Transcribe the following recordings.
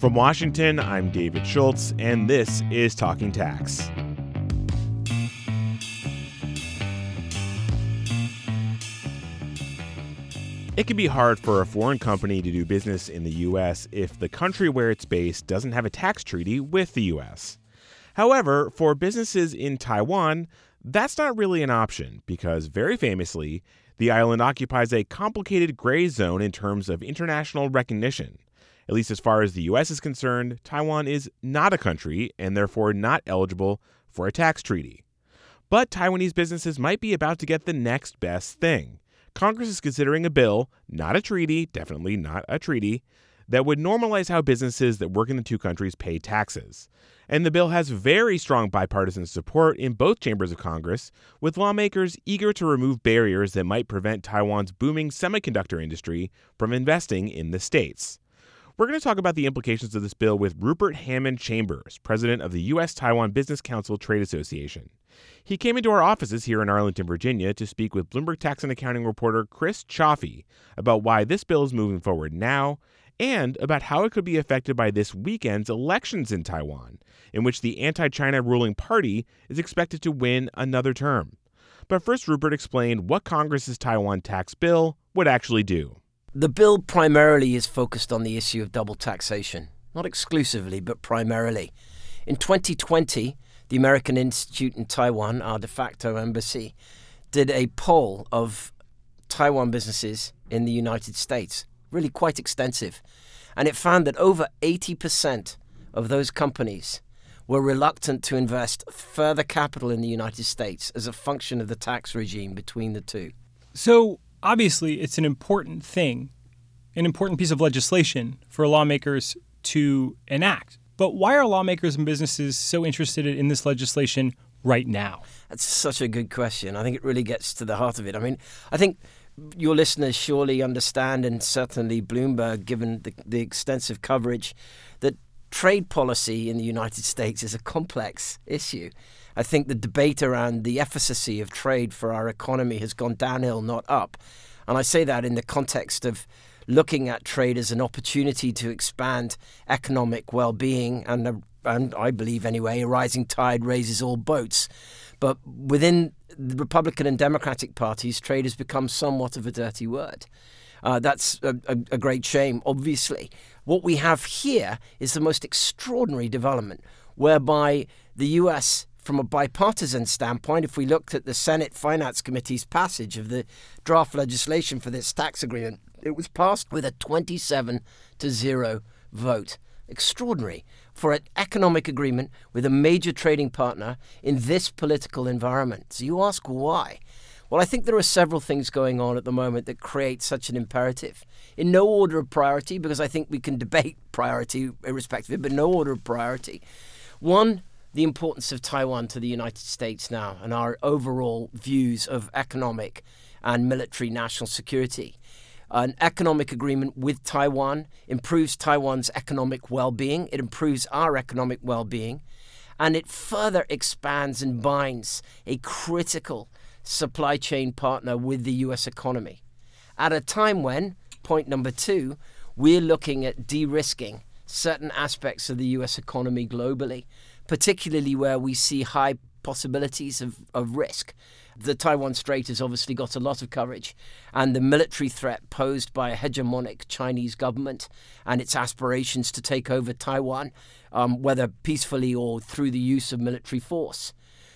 From Washington, I'm David Schultz, and this is Talking Tax. It can be hard for a foreign company to do business in the U.S. if the country where it's based doesn't have a tax treaty with the U.S. However, for businesses in Taiwan, that's not really an option because, very famously, the island occupies a complicated gray zone in terms of international recognition. At least as far as the US is concerned, Taiwan is not a country and therefore not eligible for a tax treaty. But Taiwanese businesses might be about to get the next best thing. Congress is considering a bill, not a treaty, definitely not a treaty, that would normalize how businesses that work in the two countries pay taxes. And the bill has very strong bipartisan support in both chambers of Congress, with lawmakers eager to remove barriers that might prevent Taiwan's booming semiconductor industry from investing in the states. We're going to talk about the implications of this bill with Rupert Hammond Chambers, president of the U.S. Taiwan Business Council Trade Association. He came into our offices here in Arlington, Virginia, to speak with Bloomberg Tax and Accounting reporter Chris Cioffi about why this bill is moving forward now and about how it could be affected by this weekend's elections in Taiwan, in which the anti China ruling party is expected to win another term. But first, Rupert explained what Congress's Taiwan tax bill would actually do. The bill primarily is focused on the issue of double taxation, not exclusively, but primarily. In 2020, the American Institute in Taiwan, our de facto embassy, did a poll of Taiwan businesses in the United States, really quite extensive. And it found that over 80% of those companies were reluctant to invest further capital in the United States as a function of the tax regime between the two. So, obviously it's an important thing, an important piece of legislation for lawmakers to enact. But why are lawmakers and businesses so interested in this legislation right now? That's such a good question. I think it really gets to the heart of it. I mean, I think your listeners surely understand, and certainly Bloomberg, given the, the extensive coverage, that trade policy in the United States is a complex issue. I think the debate around the efficacy of trade for our economy has gone downhill, not up. And I say that in the context of looking at trade as an opportunity to expand economic well being and, and I believe anyway, a rising tide raises all boats. But within the Republican and Democratic parties, trade has become somewhat of a dirty word. Uh, that's a, a, a great shame, obviously. What we have here is the most extraordinary development whereby the US from a bipartisan standpoint, if we looked at the Senate Finance Committee's passage of the draft legislation for this tax agreement, it was passed with a 27 to 0 vote. Extraordinary for an economic agreement with a major trading partner in this political environment. So you ask why? Well, I think there are several things going on at the moment that create such an imperative. In no order of priority, because I think we can debate priority irrespective but no order of priority. One, the importance of Taiwan to the United States now and our overall views of economic and military national security. An economic agreement with Taiwan improves Taiwan's economic well being, it improves our economic well being, and it further expands and binds a critical supply chain partner with the US economy. At a time when, point number two, we're looking at de risking certain aspects of the US economy globally particularly where we see high possibilities of, of risk. The Taiwan Strait has obviously got a lot of coverage, and the military threat posed by a hegemonic Chinese government and its aspirations to take over Taiwan, um, whether peacefully or through the use of military force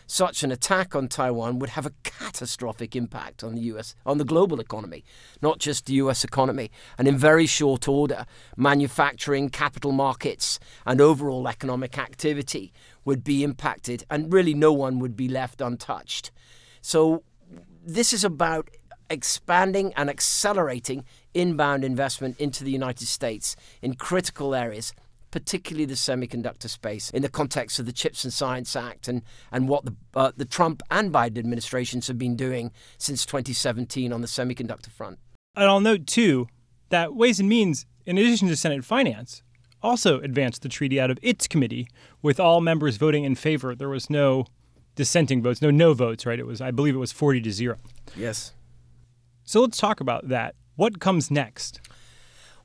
such an attack on Taiwan would have a catastrophic impact on the US, on the global economy, not just the US economy. And in very short order, manufacturing, capital markets, and overall economic activity would be impacted, and really no one would be left untouched. So, this is about expanding and accelerating inbound investment into the United States in critical areas particularly the semiconductor space, in the context of the Chips and Science Act and, and what the, uh, the Trump and Biden administrations have been doing since 2017 on the semiconductor front. And I'll note, too, that Ways and Means, in addition to Senate Finance, also advanced the treaty out of its committee with all members voting in favor. There was no dissenting votes, no no votes, right? It was, I believe it was 40 to 0. Yes. So let's talk about that. What comes next?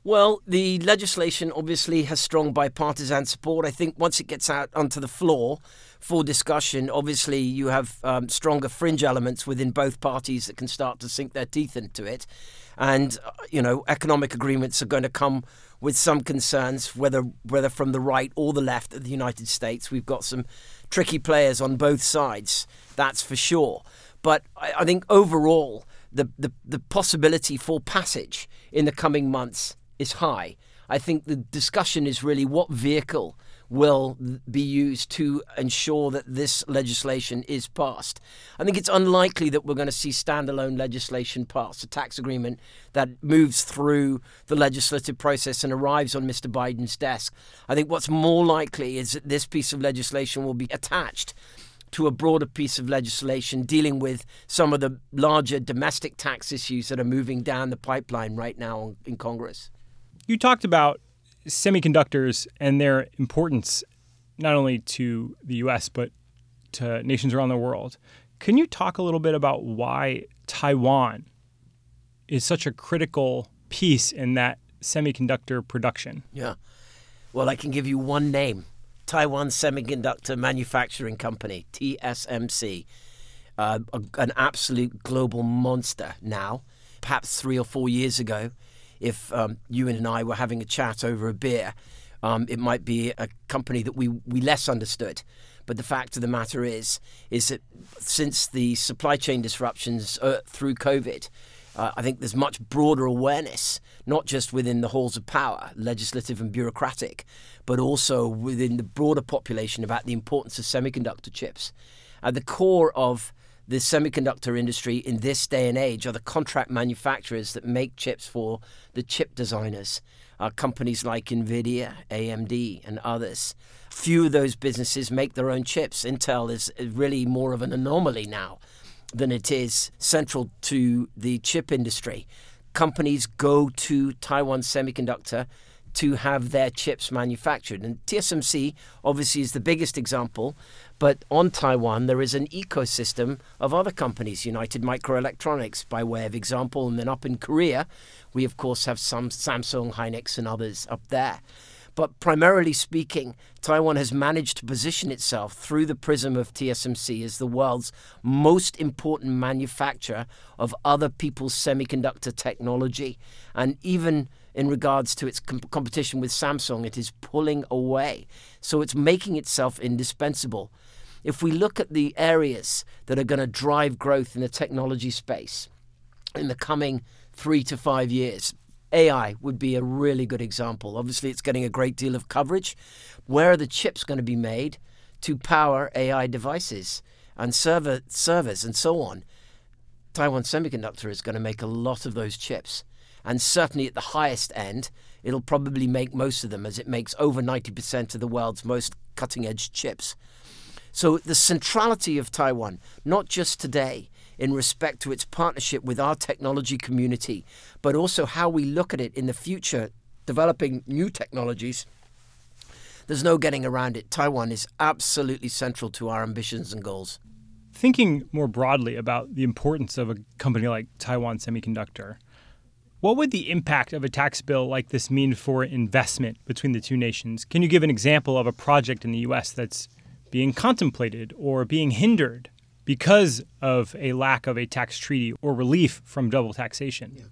Well, the legislation obviously has strong bipartisan support. I think once it gets out onto the floor for discussion, obviously you have um, stronger fringe elements within both parties that can start to sink their teeth into it. And, uh, you know, economic agreements are going to come with some concerns, whether, whether from the right or the left of the United States. We've got some tricky players on both sides, that's for sure. But I, I think overall, the, the, the possibility for passage in the coming months is high. I think the discussion is really what vehicle will be used to ensure that this legislation is passed. I think it's unlikely that we're going to see standalone legislation passed, a tax agreement that moves through the legislative process and arrives on Mr. Biden's desk. I think what's more likely is that this piece of legislation will be attached to a broader piece of legislation dealing with some of the larger domestic tax issues that are moving down the pipeline right now in Congress. You talked about semiconductors and their importance not only to the US, but to nations around the world. Can you talk a little bit about why Taiwan is such a critical piece in that semiconductor production? Yeah. Well, I can give you one name Taiwan Semiconductor Manufacturing Company, TSMC. Uh, an absolute global monster now. Perhaps three or four years ago, if um, you and I were having a chat over a beer, um, it might be a company that we, we less understood. But the fact of the matter is, is that since the supply chain disruptions uh, through COVID, uh, I think there's much broader awareness, not just within the halls of power, legislative and bureaucratic, but also within the broader population about the importance of semiconductor chips. At the core of the semiconductor industry in this day and age are the contract manufacturers that make chips for the chip designers, uh, companies like NVIDIA, AMD, and others. Few of those businesses make their own chips. Intel is really more of an anomaly now than it is central to the chip industry. Companies go to Taiwan Semiconductor to have their chips manufactured. And TSMC obviously is the biggest example, but on Taiwan there is an ecosystem of other companies, United Microelectronics by way of example, and then up in Korea, we of course have some Samsung, Hynix, and others up there. But primarily speaking, Taiwan has managed to position itself through the prism of TSMC as the world's most important manufacturer of other people's semiconductor technology. And even in regards to its com- competition with Samsung, it is pulling away. So it's making itself indispensable. If we look at the areas that are going to drive growth in the technology space in the coming three to five years, AI would be a really good example. Obviously, it's getting a great deal of coverage. Where are the chips going to be made to power AI devices and server servers and so on? Taiwan Semiconductor is going to make a lot of those chips and certainly at the highest end, it'll probably make most of them, as it makes over 90% of the world's most cutting edge chips. So, the centrality of Taiwan, not just today in respect to its partnership with our technology community, but also how we look at it in the future, developing new technologies, there's no getting around it. Taiwan is absolutely central to our ambitions and goals. Thinking more broadly about the importance of a company like Taiwan Semiconductor, what would the impact of a tax bill like this mean for investment between the two nations? Can you give an example of a project in the U.S. that's being contemplated or being hindered because of a lack of a tax treaty or relief from double taxation? Yeah.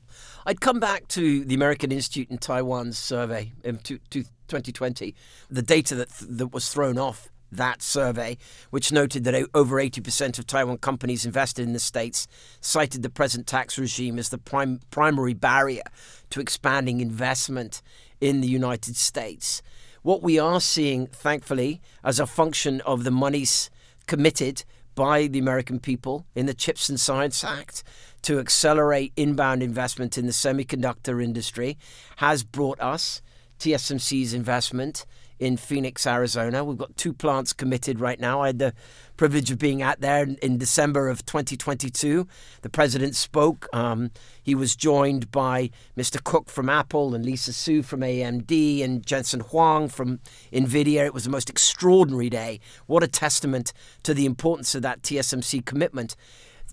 I'd come back to the American Institute in Taiwan's survey in 2020. The data that, th- that was thrown off that survey, which noted that over 80% of Taiwan companies invested in the States cited the present tax regime as the prime, primary barrier to expanding investment in the United States. What we are seeing, thankfully, as a function of the monies committed by the American people in the Chips and Science Act to accelerate inbound investment in the semiconductor industry, has brought us TSMC's investment in Phoenix, Arizona. We've got two plants committed right now. I had the privilege of being out there in December of 2022. The president spoke. Um, he was joined by Mr. Cook from Apple and Lisa Su from AMD and Jensen Huang from NVIDIA. It was the most extraordinary day. What a testament to the importance of that TSMC commitment.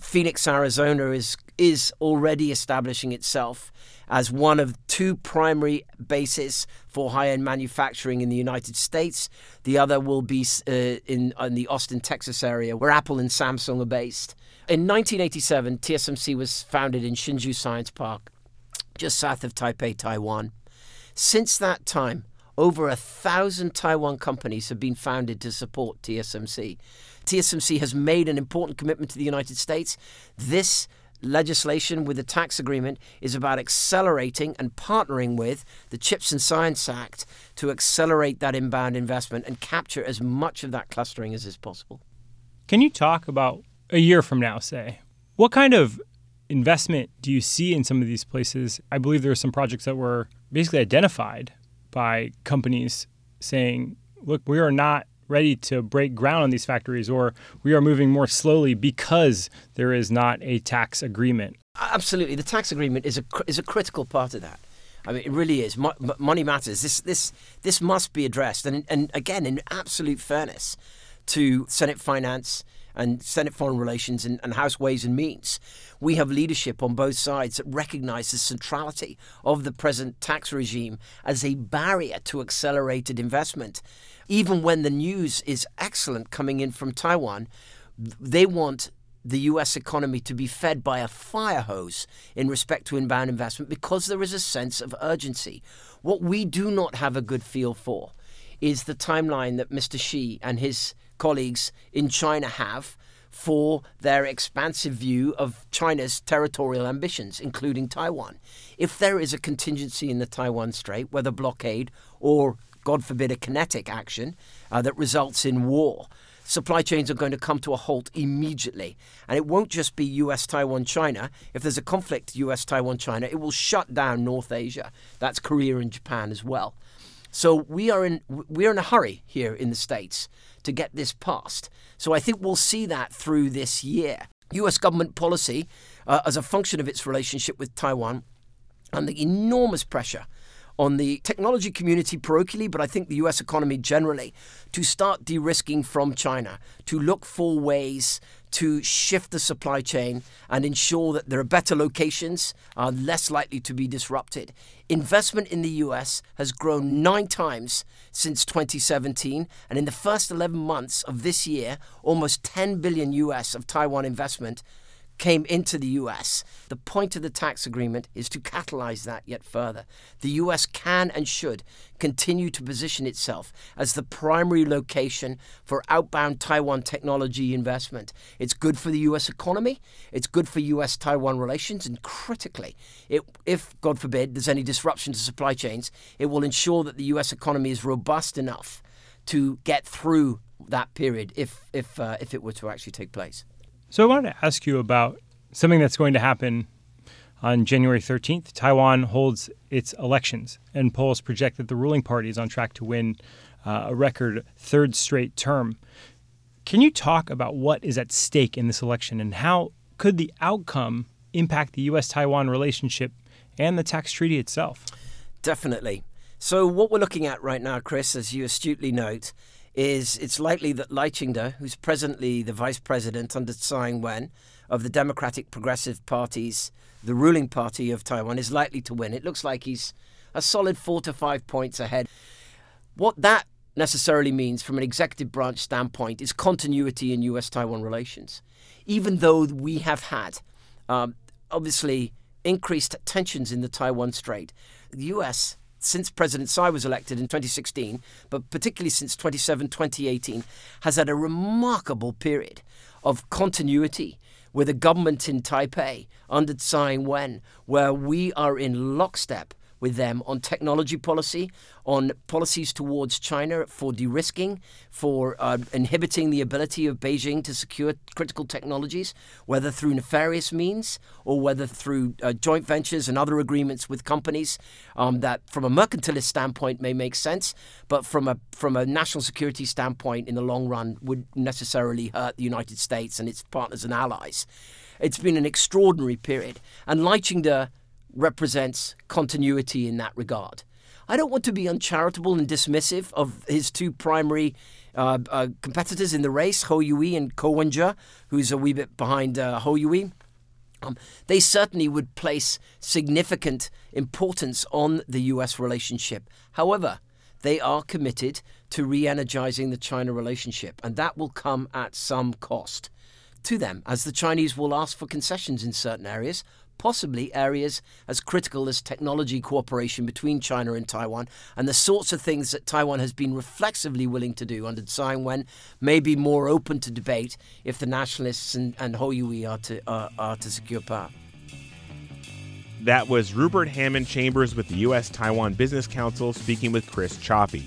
Phoenix, Arizona is is already establishing itself as one of two primary bases for high-end manufacturing in the United States. The other will be uh, in, in the Austin, Texas area, where Apple and Samsung are based. In 1987, TSMC was founded in Hsinchu Science Park, just south of Taipei, Taiwan. Since that time, over a thousand Taiwan companies have been founded to support TSMC. TSMC has made an important commitment to the United States. This legislation with the tax agreement is about accelerating and partnering with the Chips and Science Act to accelerate that inbound investment and capture as much of that clustering as is possible. Can you talk about a year from now, say? What kind of investment do you see in some of these places? I believe there are some projects that were basically identified by companies saying, look, we are not ready to break ground on these factories or we are moving more slowly because there is not a tax agreement. Absolutely. The tax agreement is a, is a critical part of that. I mean, it really is. Mo- money matters. This, this, this must be addressed. And, and again, in absolute fairness to Senate Finance and Senate Foreign Relations and, and, House Ways and Means. We have leadership on both sides that recognize the centrality of the present tax regime as a barrier to accelerated investment. Even when the news is excellent coming in from Taiwan, they want the US economy to be fed by a fire hose in respect to inbound investment because there is a sense of urgency. What we do not have a good feel for is the timeline that Mr. Xi and his colleagues in China have for their expansive view of China's territorial ambitions, including Taiwan. If there is a contingency in the Taiwan Strait, whether blockade or, God forbid, a kinetic action uh, that results in war, supply chains are going to come to a halt immediately. And it won't just be US, Taiwan, China. If there's a conflict, US, Taiwan, China, it will shut down North Asia. That's Korea and Japan as well. So we are in we are in a hurry here in the states to get this passed. So I think we'll see that through this year. US government policy, uh, as a function of its relationship with Taiwan, and the enormous pressure on the technology community parochially, but I think the US economy generally, to start de risking from China, to look for ways to shift the supply chain and ensure that there are better locations, are less likely to be disrupted. Investment in the US has grown nine times since 2017, and in the first 11 months of this year, almost 10 billion US of Taiwan investment came into the US. The point of the tax agreement is to catalyze that yet further. The US can and should continue to position itself as the primary location for outbound Taiwan technology investment. It's good for the US economy, it's good for US Taiwan relations, and critically, it, if, God forbid, there's any disruption to supply chains, it will ensure that the US economy is robust enough to get through that period if, if, uh, if it were to actually take place. So I wanted to ask you about something that's going to happen on January 13th. Taiwan holds its elections, and polls project that the ruling party is on track to win uh, a record third straight term. Can you talk about what is at stake in this election and how could the outcome impact the U.S. Taiwan relationship and the tax treaty itself? Definitely. So, what we're looking at right now, Chris, as you astutely note, is it's likely that Lai who's presently the vice president under Tsai Ing-wen of the Democratic Progressive Party's, the ruling party of Taiwan, is likely to win. It looks like he's a solid four to five points ahead. What that necessarily means from an executive branch standpoint is continuity in US Taiwan relations. Even though we have had, um, obviously, increased tensions in the Taiwan Strait, the US since President Tsai was elected in 2016, but particularly since 27, 2018, has had a remarkable period of continuity with a government in Taipei under Tsai Ing-wen, where we are in lockstep with them on technology policy, on policies towards China for de risking, for uh, inhibiting the ability of Beijing to secure critical technologies, whether through nefarious means or whether through uh, joint ventures and other agreements with companies um, that, from a mercantilist standpoint, may make sense, but from a from a national security standpoint, in the long run, would necessarily hurt the United States and its partners and allies. It's been an extraordinary period, and Lai Ching-te represents continuity in that regard. I don't want to be uncharitable and dismissive of his two primary uh, uh, competitors in the race, Hou Yu and Ko Wen-je, who's a wee bit behind uh, Hou Yu. Um, they certainly would place significant importance on the US relationship. However, they are committed to re energizing the China relationship, and that will come at some cost to them, as the Chinese will ask for concessions in certain areas, possibly areas as critical as technology cooperation between China and Taiwan, and the sorts of things that Taiwan has been reflexively willing to do under Tsai Ing-wen may be more open to debate if the nationalists and, and Hou Yu are to, uh, are to secure power. That was Rupert Hammond Chambers with the U.S. Taiwan Business Council speaking with Chris Cioffi.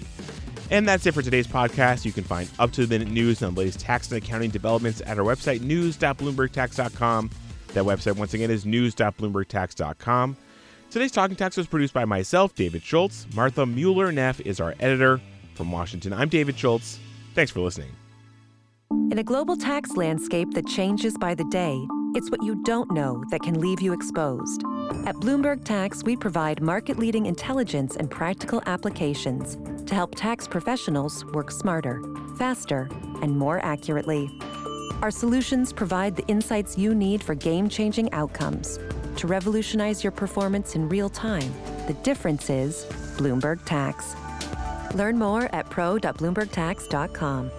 And that's it for today's podcast. You can find up to the minute news on the latest tax and accounting developments at our website, news.bloombergtax.com. That website, once again, is news.bloombergtax.com. Today's Talking Tax was produced by myself, David Schultz. Martha Mueller Neff is our editor. From Washington, I'm David Schultz. Thanks for listening. In a global tax landscape that changes by the day, it's what you don't know that can leave you exposed. At Bloomberg Tax, we provide market leading intelligence and practical applications to help tax professionals work smarter, faster, and more accurately. Our solutions provide the insights you need for game changing outcomes. To revolutionize your performance in real time, the difference is Bloomberg Tax. Learn more at pro.bloombergtax.com.